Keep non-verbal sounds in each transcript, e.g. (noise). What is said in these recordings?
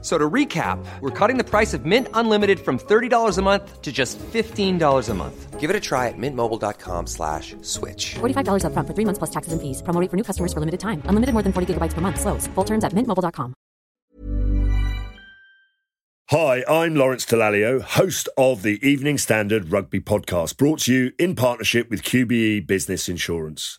So to recap, we're cutting the price of Mint Unlimited from $30 a month to just $15 a month. Give it a try at mintmobile.com slash switch. $45 up front for three months plus taxes and fees. Promo rate for new customers for limited time. Unlimited more than 40 gigabytes per month. Slows. Full terms at mintmobile.com. Hi, I'm Lawrence Dallaglio, host of the Evening Standard Rugby Podcast, brought to you in partnership with QBE Business Insurance.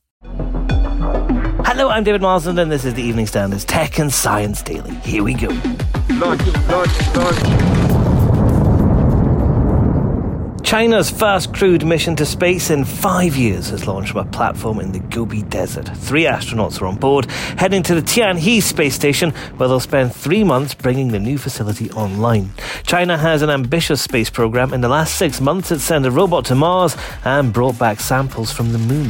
Hello, I'm David Marsland, and this is the Evening Standard's Tech and Science Daily. Here we go. Launch, launch, launch. China's first crewed mission to space in five years has launched from a platform in the Gobi Desert. Three astronauts are on board, heading to the Tianhe space station, where they'll spend three months bringing the new facility online. China has an ambitious space program. In the last six months, it sent a robot to Mars and brought back samples from the moon.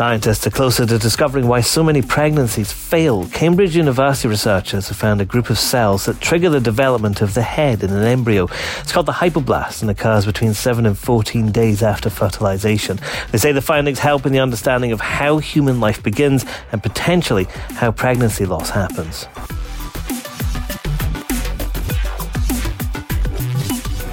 Scientists are closer to discovering why so many pregnancies fail. Cambridge University researchers have found a group of cells that trigger the development of the head in an embryo. It's called the hypoblast and occurs between 7 and 14 days after fertilization. They say the findings help in the understanding of how human life begins and potentially how pregnancy loss happens.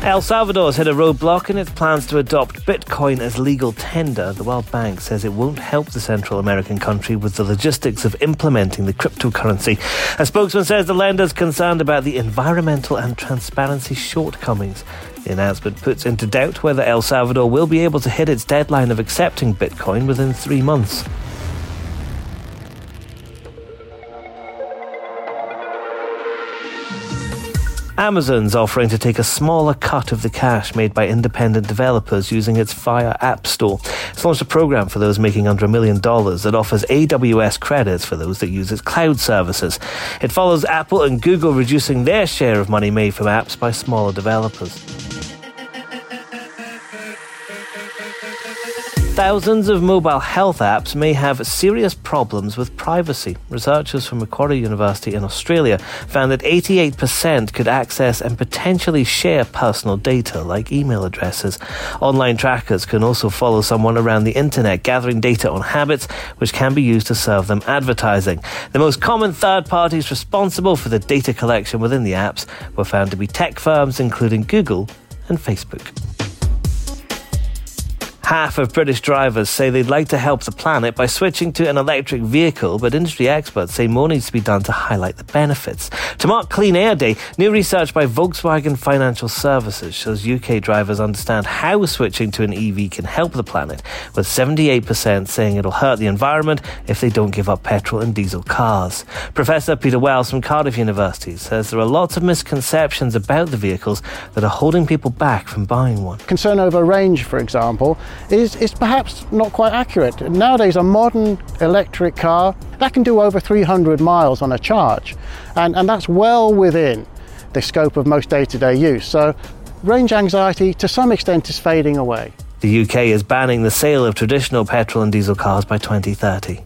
El Salvador has hit a roadblock in its plans to adopt Bitcoin as legal tender. The World Bank says it won't help the Central American country with the logistics of implementing the cryptocurrency. A spokesman says the lender is concerned about the environmental and transparency shortcomings. The announcement puts into doubt whether El Salvador will be able to hit its deadline of accepting Bitcoin within three months. Amazon's offering to take a smaller cut of the cash made by independent developers using its Fire App Store. It's launched a program for those making under a million dollars that offers AWS credits for those that use its cloud services. It follows Apple and Google reducing their share of money made from apps by smaller developers. Thousands of mobile health apps may have serious problems with privacy. Researchers from Macquarie University in Australia found that 88% could access and potentially share personal data like email addresses. Online trackers can also follow someone around the internet, gathering data on habits, which can be used to serve them advertising. The most common third parties responsible for the data collection within the apps were found to be tech firms, including Google and Facebook. Half of British drivers say they'd like to help the planet by switching to an electric vehicle, but industry experts say more needs to be done to highlight the benefits. To mark Clean Air Day, new research by Volkswagen Financial Services shows UK drivers understand how switching to an EV can help the planet, with 78% saying it'll hurt the environment if they don't give up petrol and diesel cars. Professor Peter Wells from Cardiff University says there are lots of misconceptions about the vehicles that are holding people back from buying one. Concern over range, for example, is, is perhaps not quite accurate. Nowadays, a modern electric car that can do over 300 miles on a charge, and, and that's well within the scope of most day to day use. So, range anxiety to some extent is fading away. The UK is banning the sale of traditional petrol and diesel cars by 2030.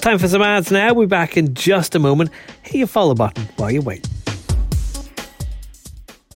Time for some ads now. We'll be back in just a moment. Hit your follow button while you wait.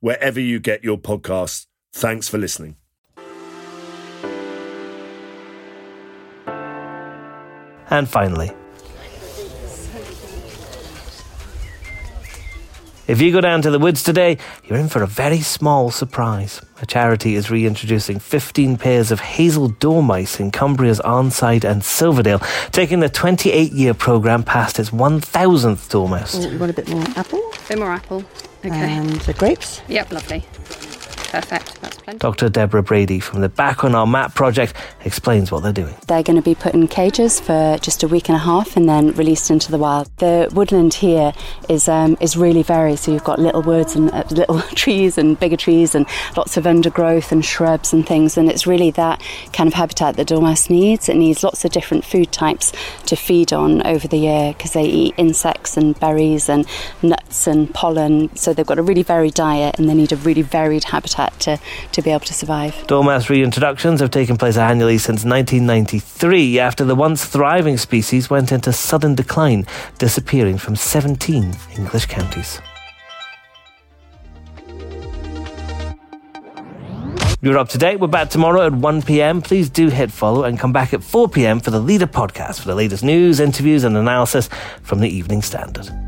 wherever you get your podcasts. Thanks for listening. And finally, If you go down to the woods today, you're in for a very small surprise. A charity is reintroducing 15 pairs of hazel dormice in Cumbria's Arnside and Silverdale, taking the 28 year programme past its 1000th dormouse. Oh, you want a bit more apple? Bit more apple. Okay. And the grapes? Yep, lovely. Perfect. That's plenty. Dr. Deborah Brady from the Back on Our Map project explains what they're doing. They're going to be put in cages for just a week and a half and then released into the wild. The woodland here is um, is really varied. So you've got little woods and uh, (laughs) little trees and bigger trees and lots of undergrowth and shrubs and things. And it's really that kind of habitat that dormouse needs. It needs lots of different food types to feed on over the year because they eat insects and berries and nuts and pollen. So they've got a really varied diet and they need a really varied habitat to, to be able to survive. Dormouse reintroductions have taken place annually since 1993 after the once thriving species went into sudden decline, disappearing from 17 English counties. You're up to date. We're back tomorrow at 1 pm. Please do hit follow and come back at 4 pm for the Leader podcast for the latest news, interviews, and analysis from the Evening Standard.